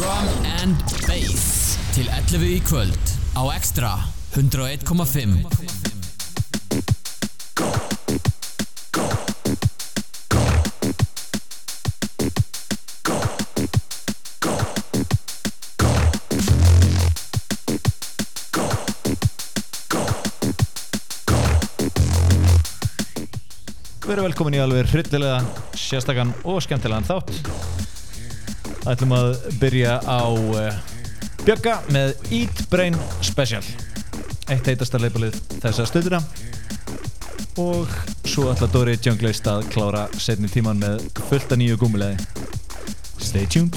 Drum and Bass. Til 11 í kvöld á Extra 101.5 Við erum velkomin í alveg hryllilega, sérstakann og skemmtilegan þátt ætlum að byrja á eh, uh, Björga með Eat Brain Special. Eitt heitastar leifalið þessa stöðuna og svo ætla Dóri Junglist að klára setni tíman með fullta nýju gúmulegði Stay tuned.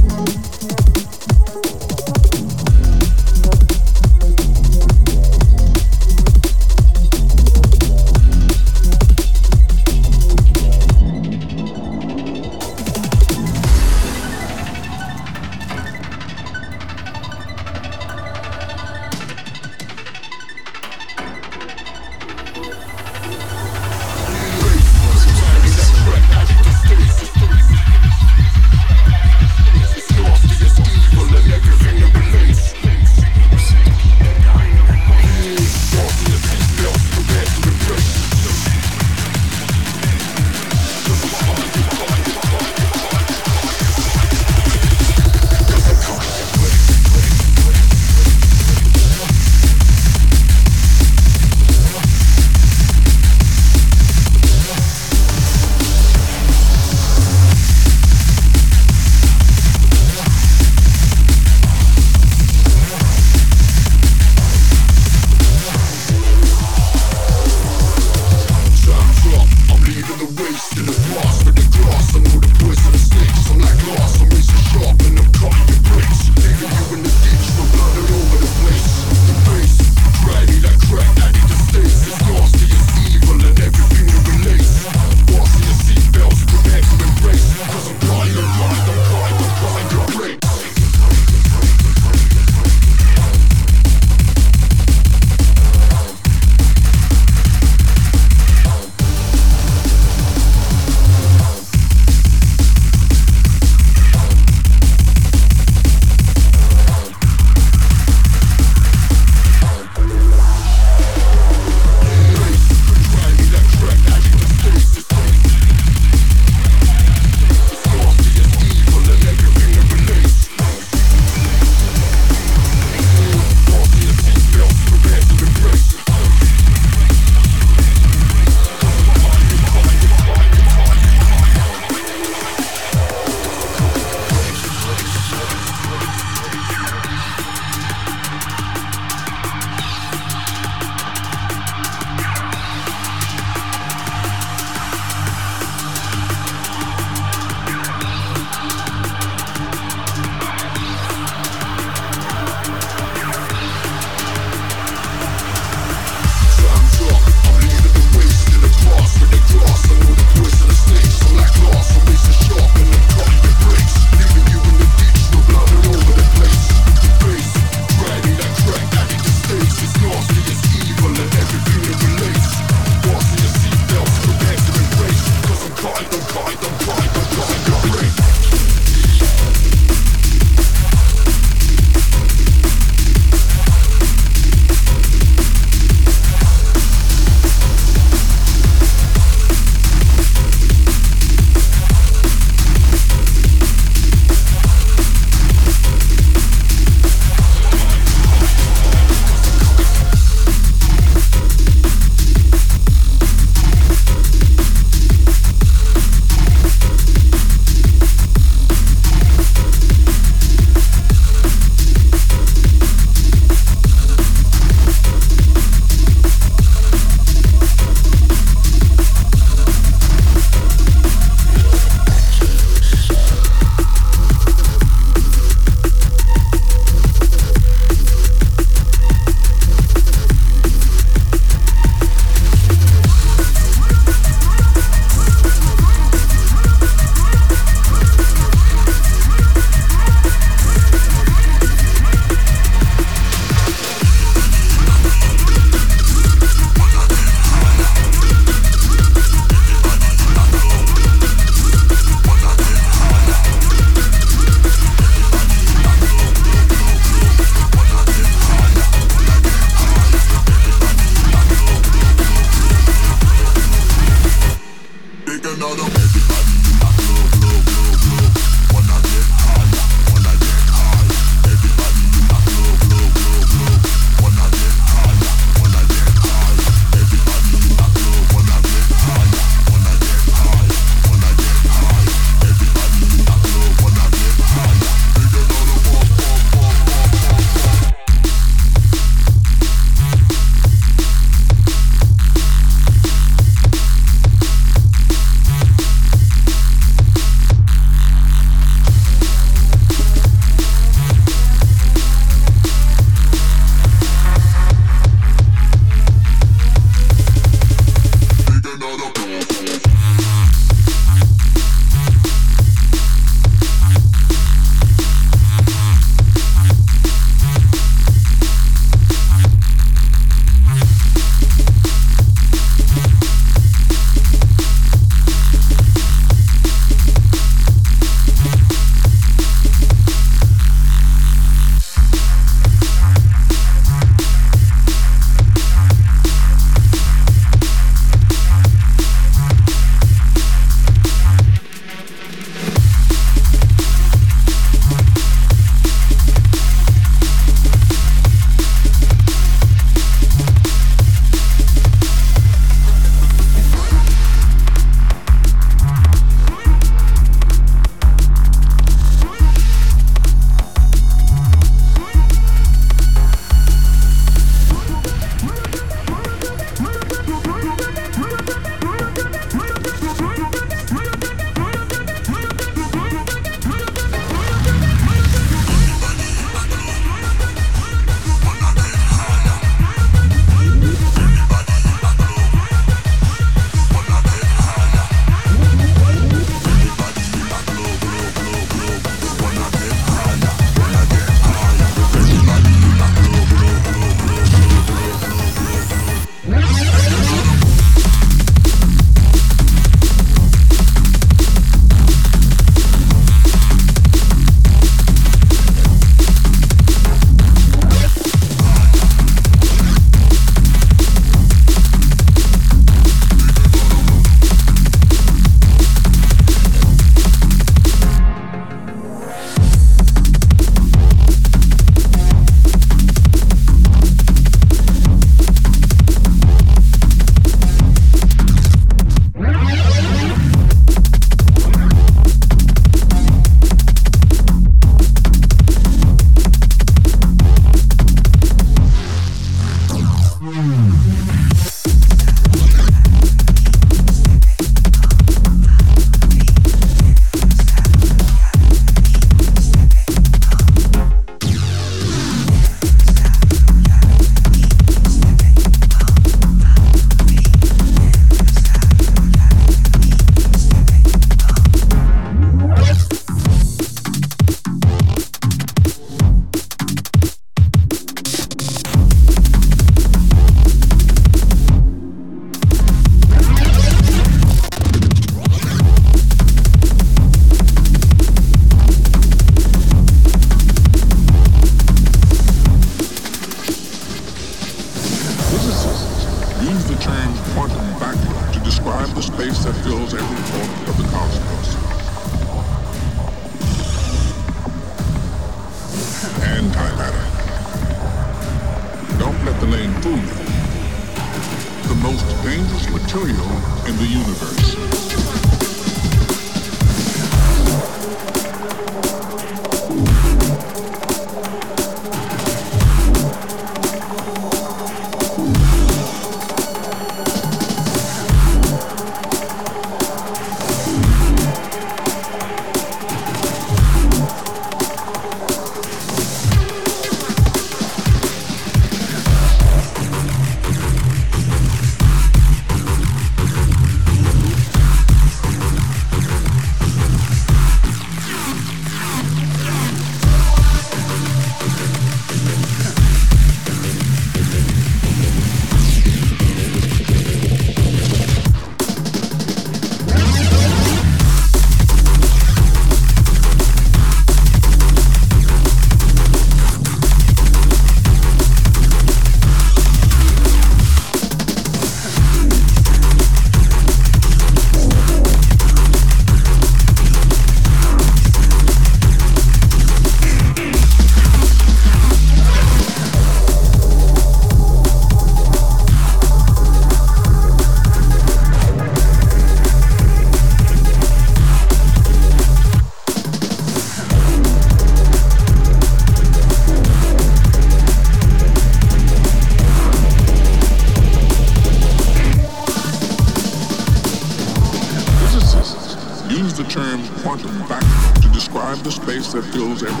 the fills every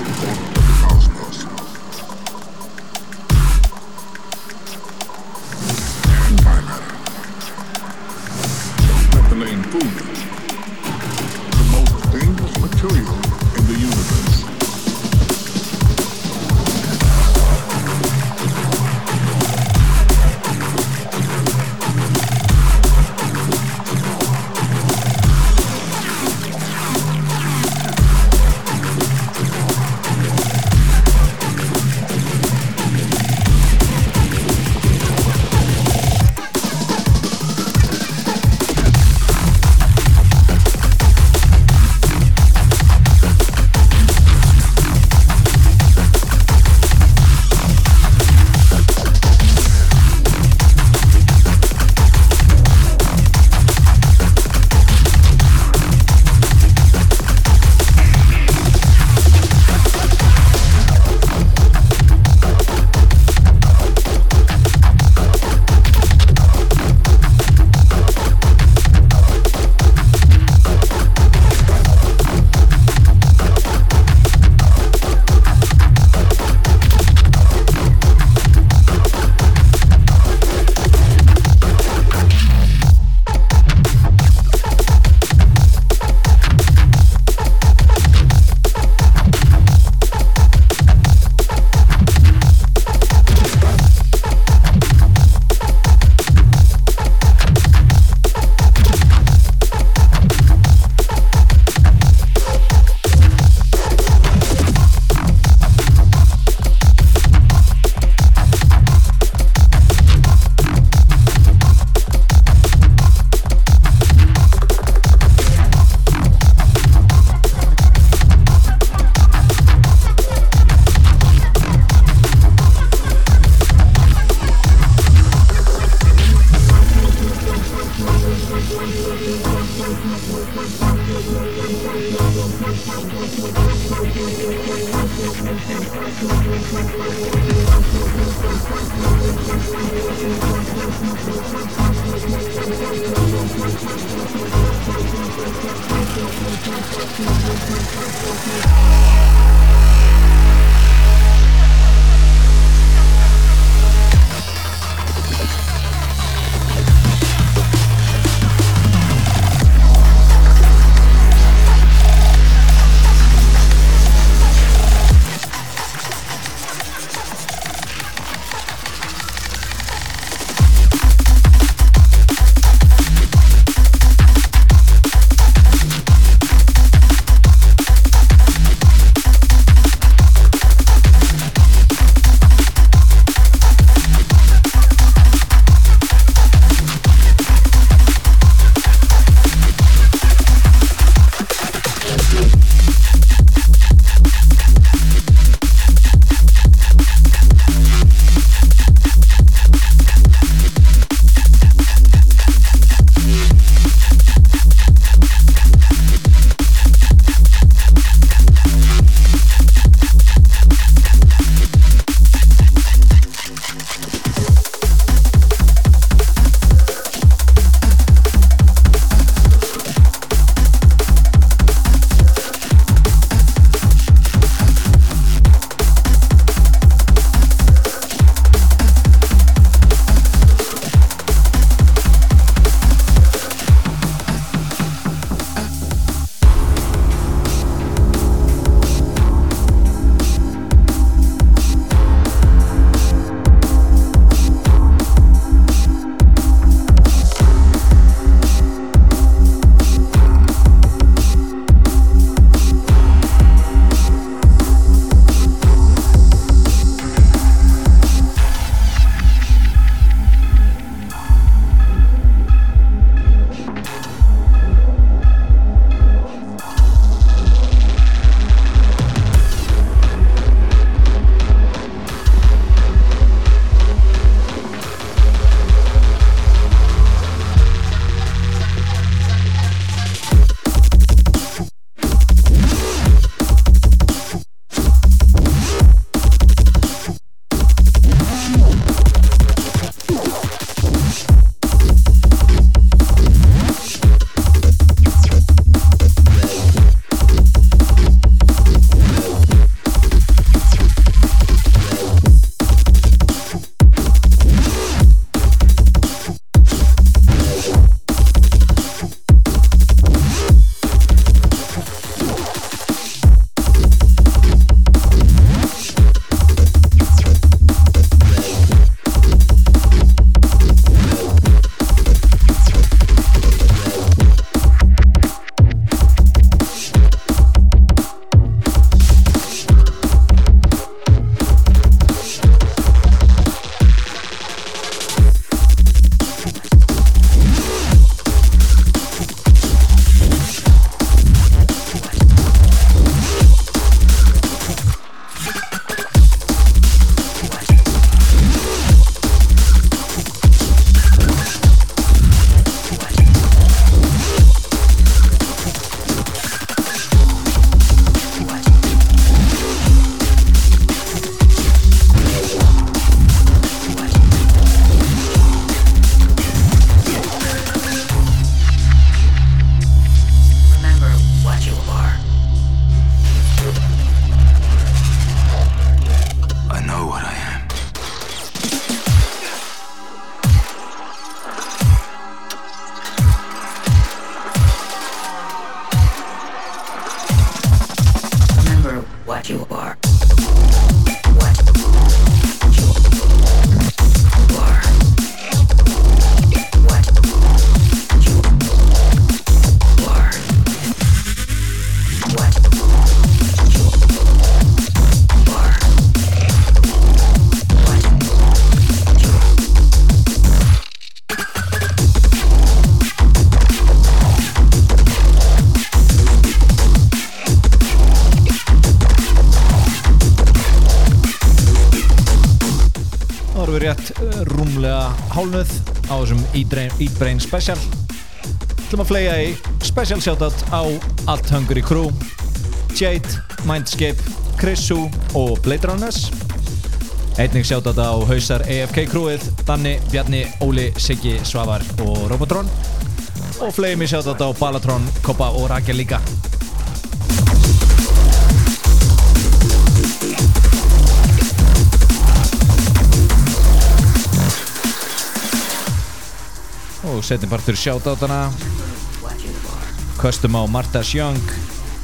Hálnuð á þessum Eat Brain, Special. Ætlum að flega í special shoutout á allt Hungry Crew Jade, Mindscape, Chrissu og Blade Runners. Einnig shoutout á hausar AFK crewið Danni, Bjarni, Óli, Siggi, Svavar og Robotron. Og flegum í shoutout á Balatron, Koppa og Rakel líka og setjum partur shoutoutana Custom á Martas Young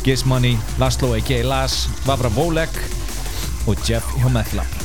Gizmoney, Laszlo A.K. Las Vavra Volek og Jeff hjá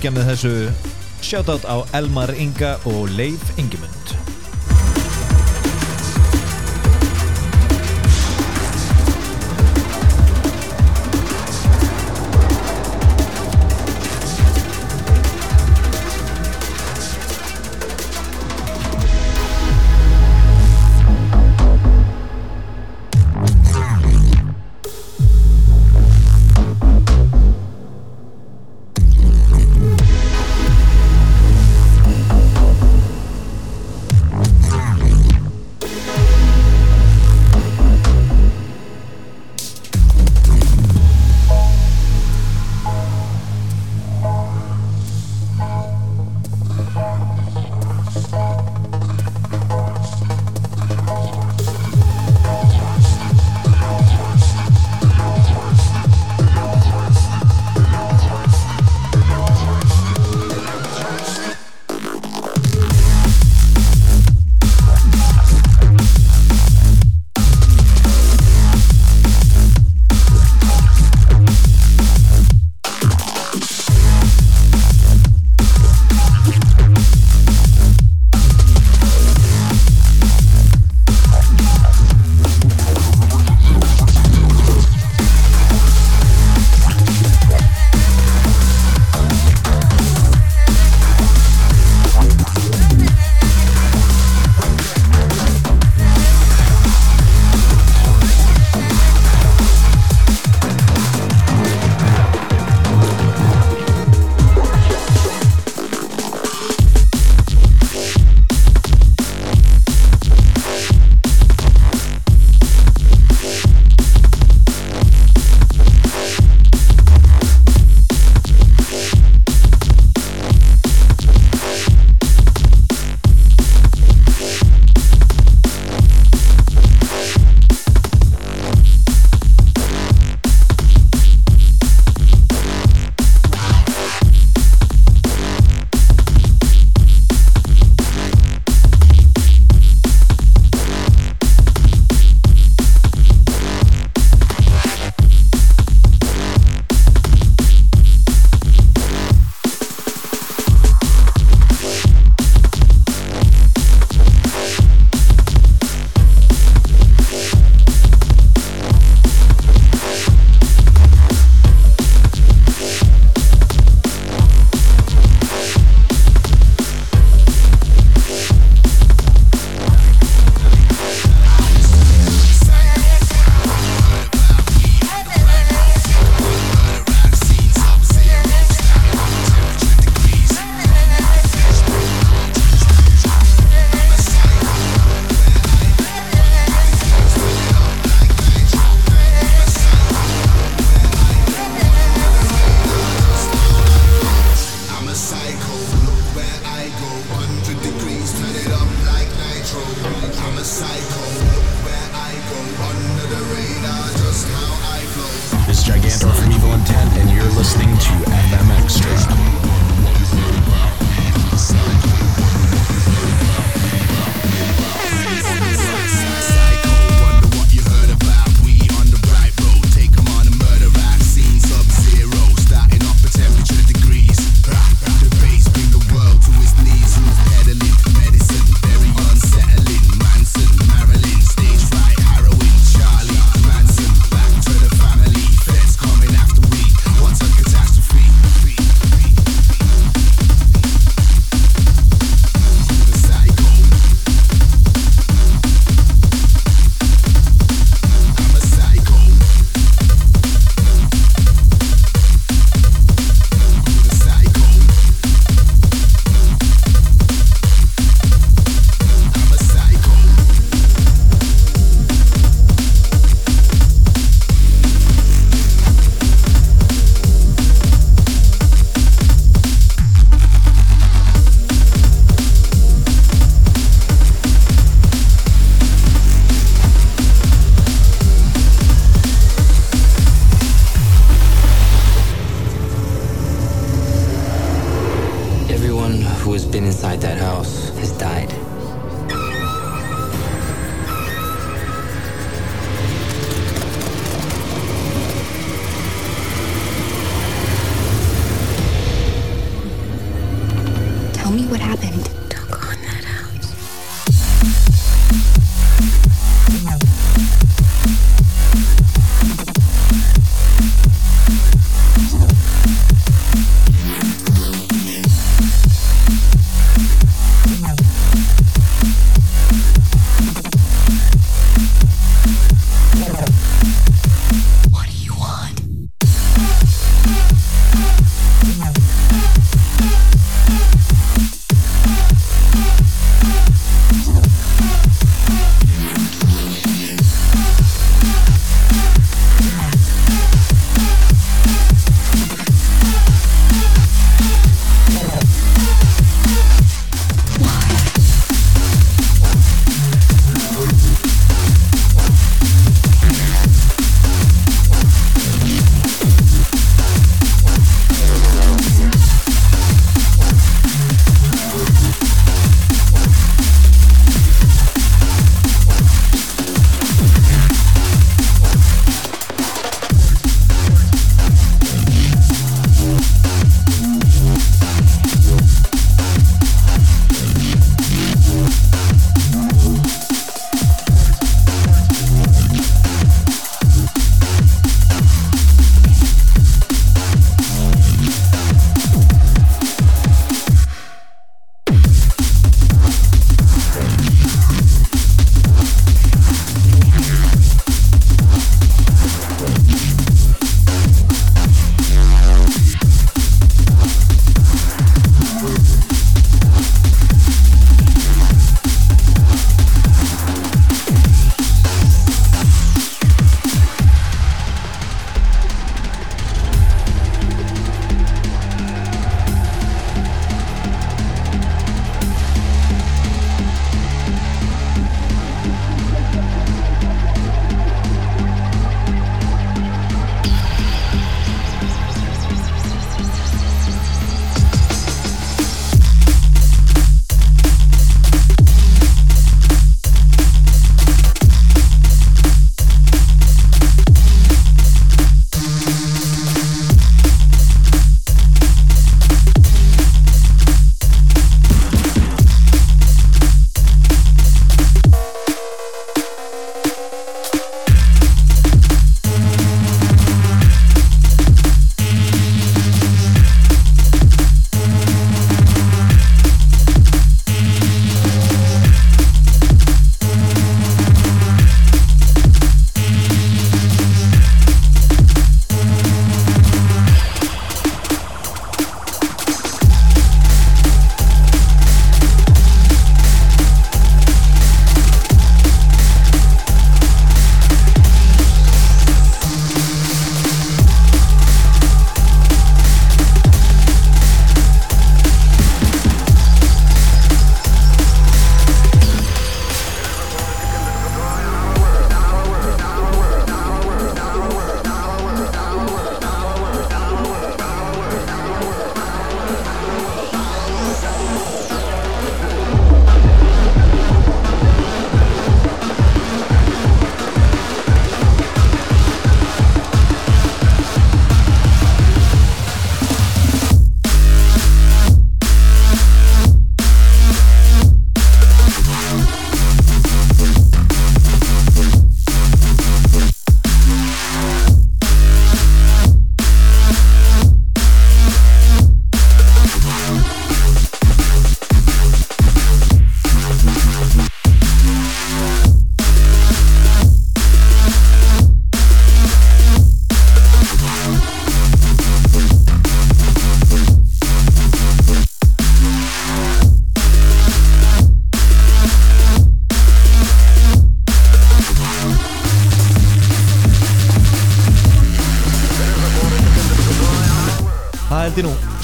fylgja með þessu. Shoutout á Elmar Inga og Leif Ingimund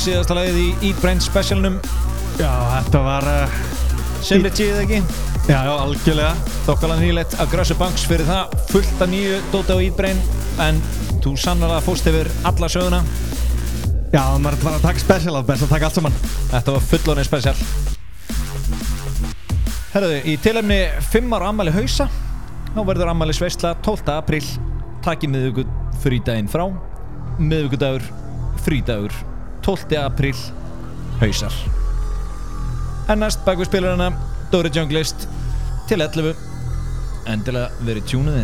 síðasta lagið í Eat Brain specialnum. Já, þetta var uh, sem er tíð ekki? Já, já, algjörlega. Þokkala nýlegt Aggressive Banks fyrir það. Fullt af nýju Dota og Eat Brain en þú sannlega fóst yfir alla söguna. Já, maður ætlar að taka special af best að taka allt saman. Þetta var fullorinn special. Herðu, í tilefni 5 ára ammæli hausa þá verður ammæli sveisla 12. apríl. Takið miðugud frídaginn frá. Miðugudagur frídagur 12. apríl hausar en næst bak við spilarana Dóri Junglist til 11 endilega verið tjúnuð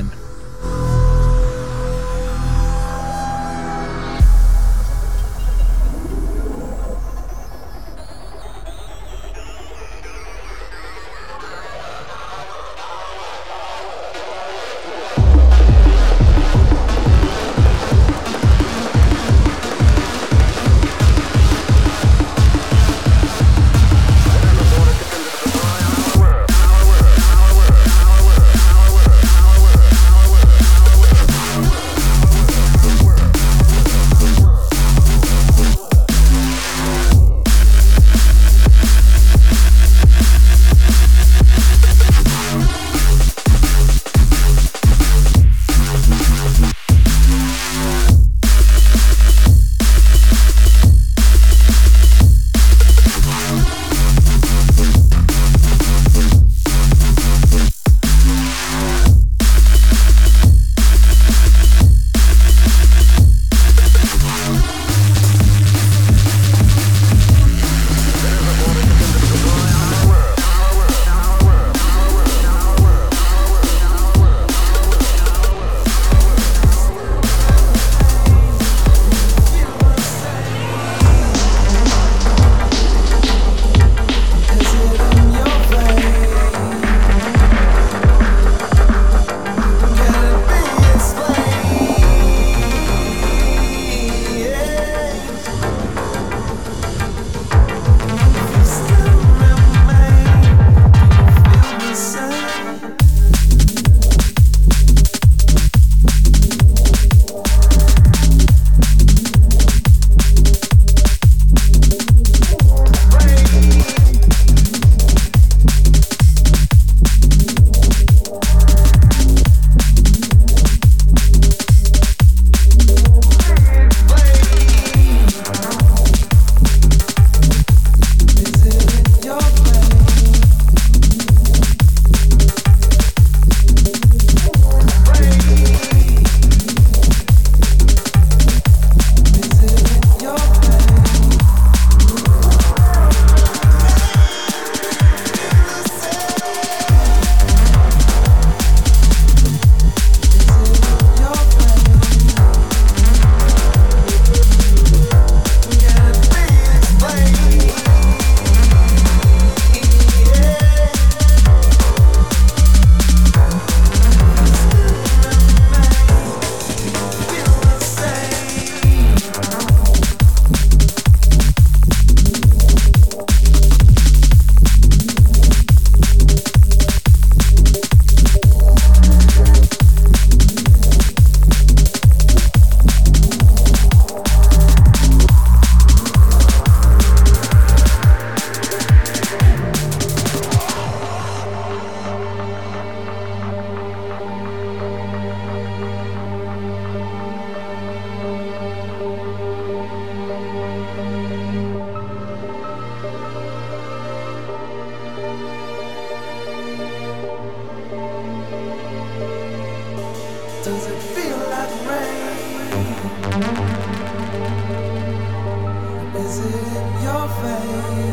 Is it in your face?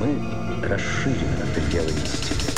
Мы расширим это дело стекло.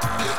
Yeah.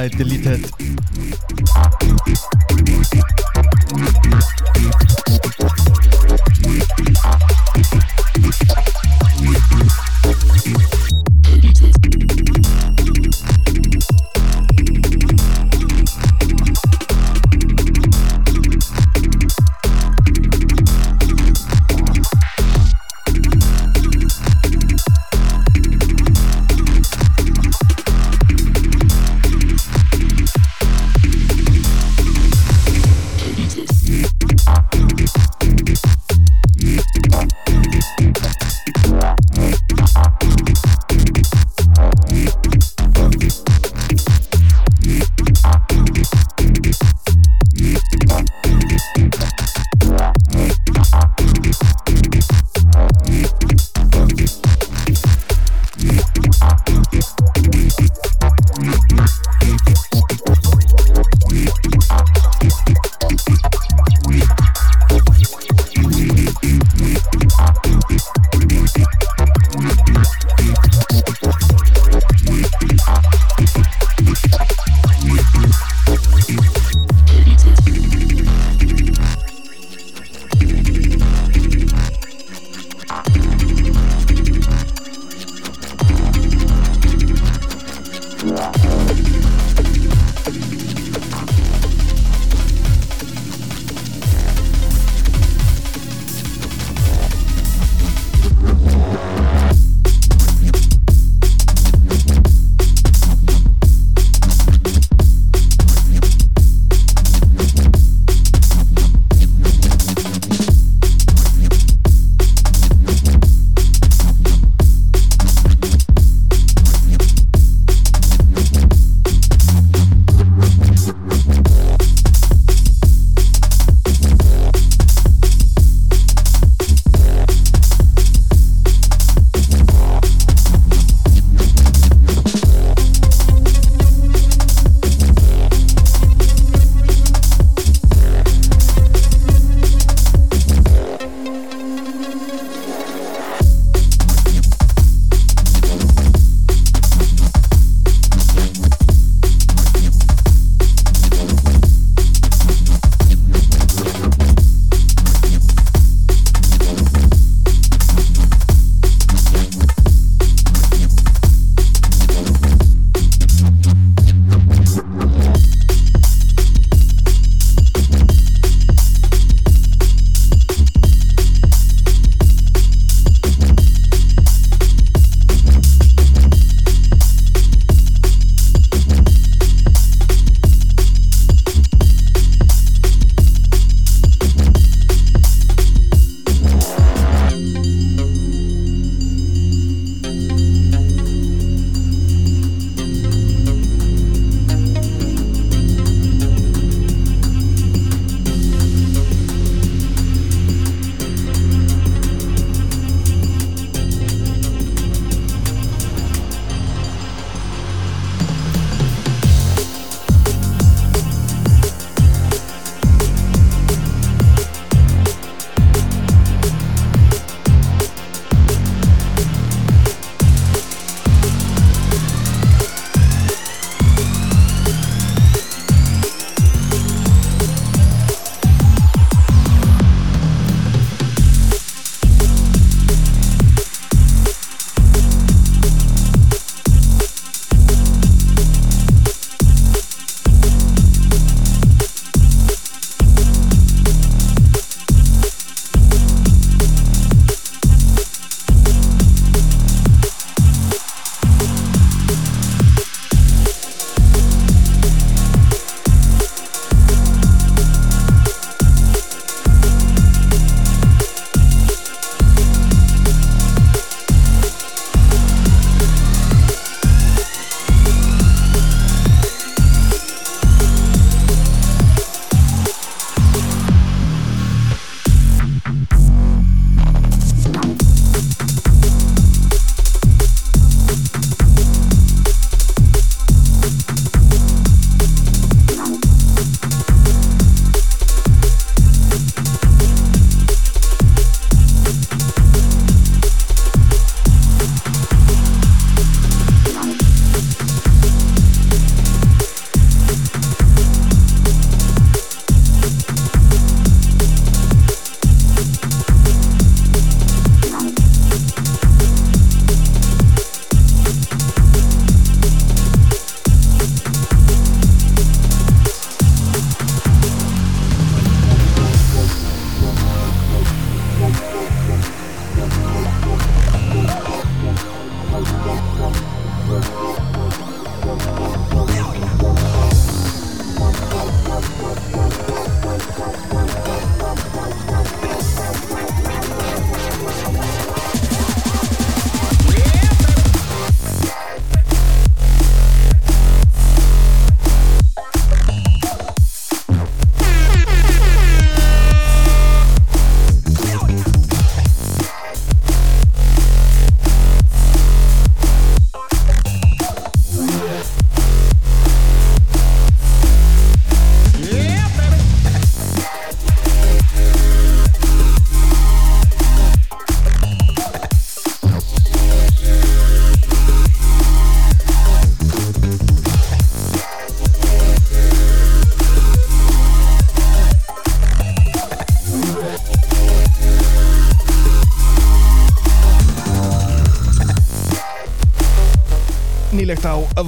Sunlight deleted.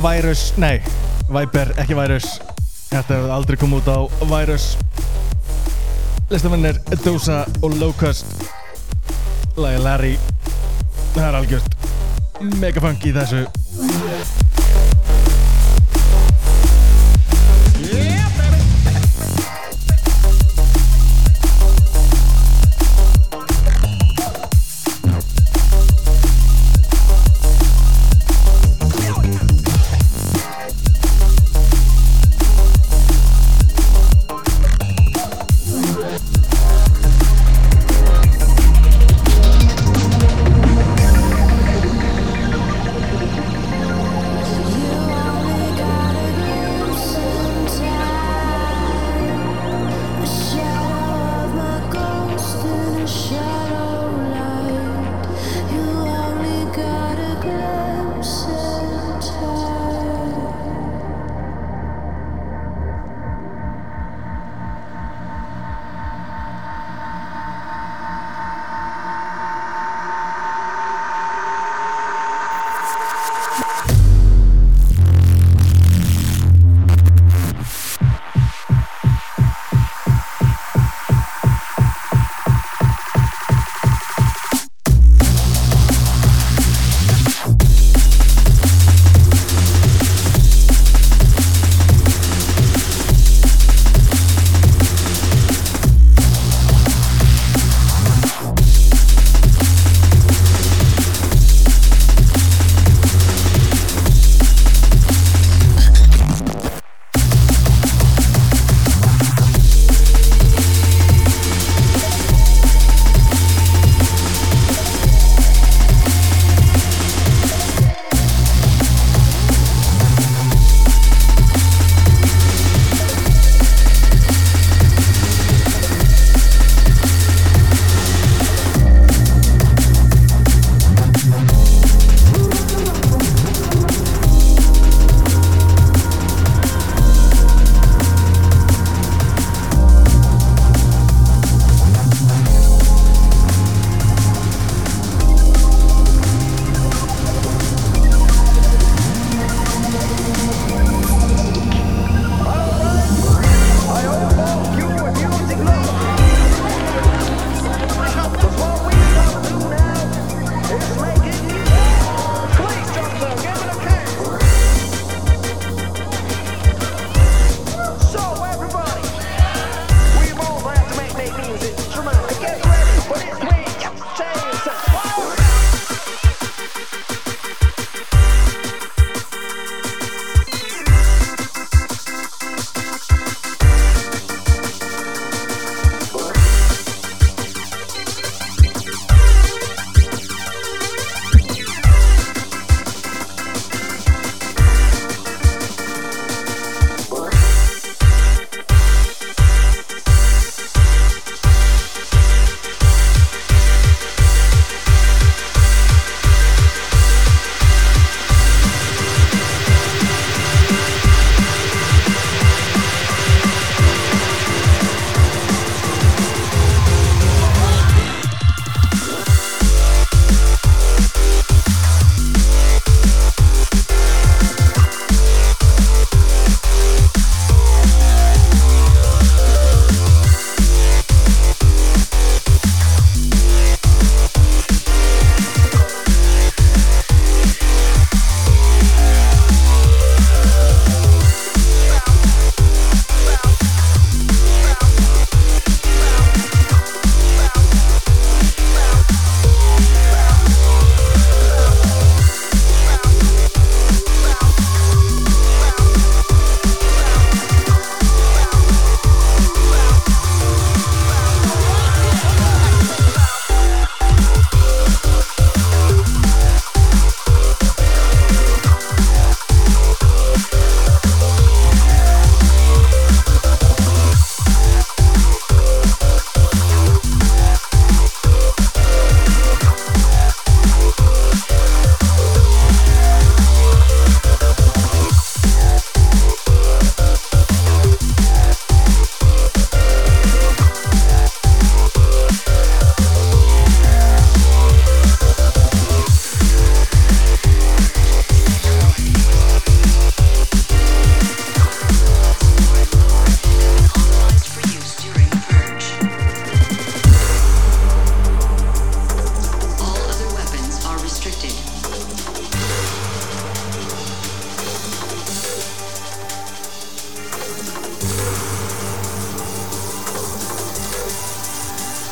Virus, nei, Viper, ekki Virus. Þetta hefur aldrei komið út á Virus. Listamenn er Dosa og Locust. Lagi Larry. Það er algjört megafunk í þessu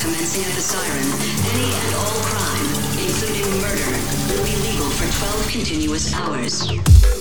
commencing at the siren, any and all crime, including murder, will be legal for 12 continuous hours.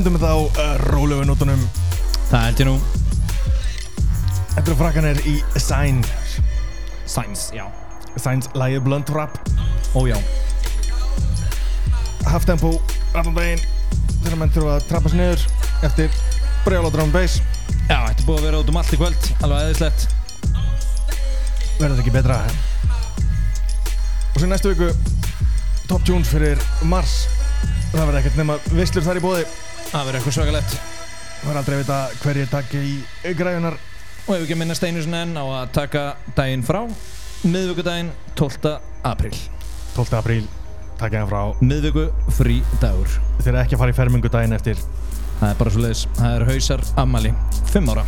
Endum við þá uh, rólegu nótunum. Það held ég nú. Þetta eru frakkanir í Signs Signs, já. Signs lægi Blunt Rap. Ó já. Halftempo allan daginn þegar menn þurfa að trappa sér niður eftir brjála drum bass. Já, þetta er búið að vera út um allt í kvöld. Alveg eðislegt verður þetta ekki betra? Og svo næstu viku Top Tunes fyrir Mars. Það verður ekkert nema visslur þar í bóði Það verður eitthvað svakalegt. Það verður aldrei að vita hverjir takki í græjunar Og ef ekki að minnast einu sinni enn á að taka daginn frá Miðvikudaginn 12. apríl. 12. apríl takk ég frá. Miðviku frí dagur. Þeir eru ekki að fara í fermingu daginn eftir. Það er bara svo leiðis Það er hausar ammali 5 ára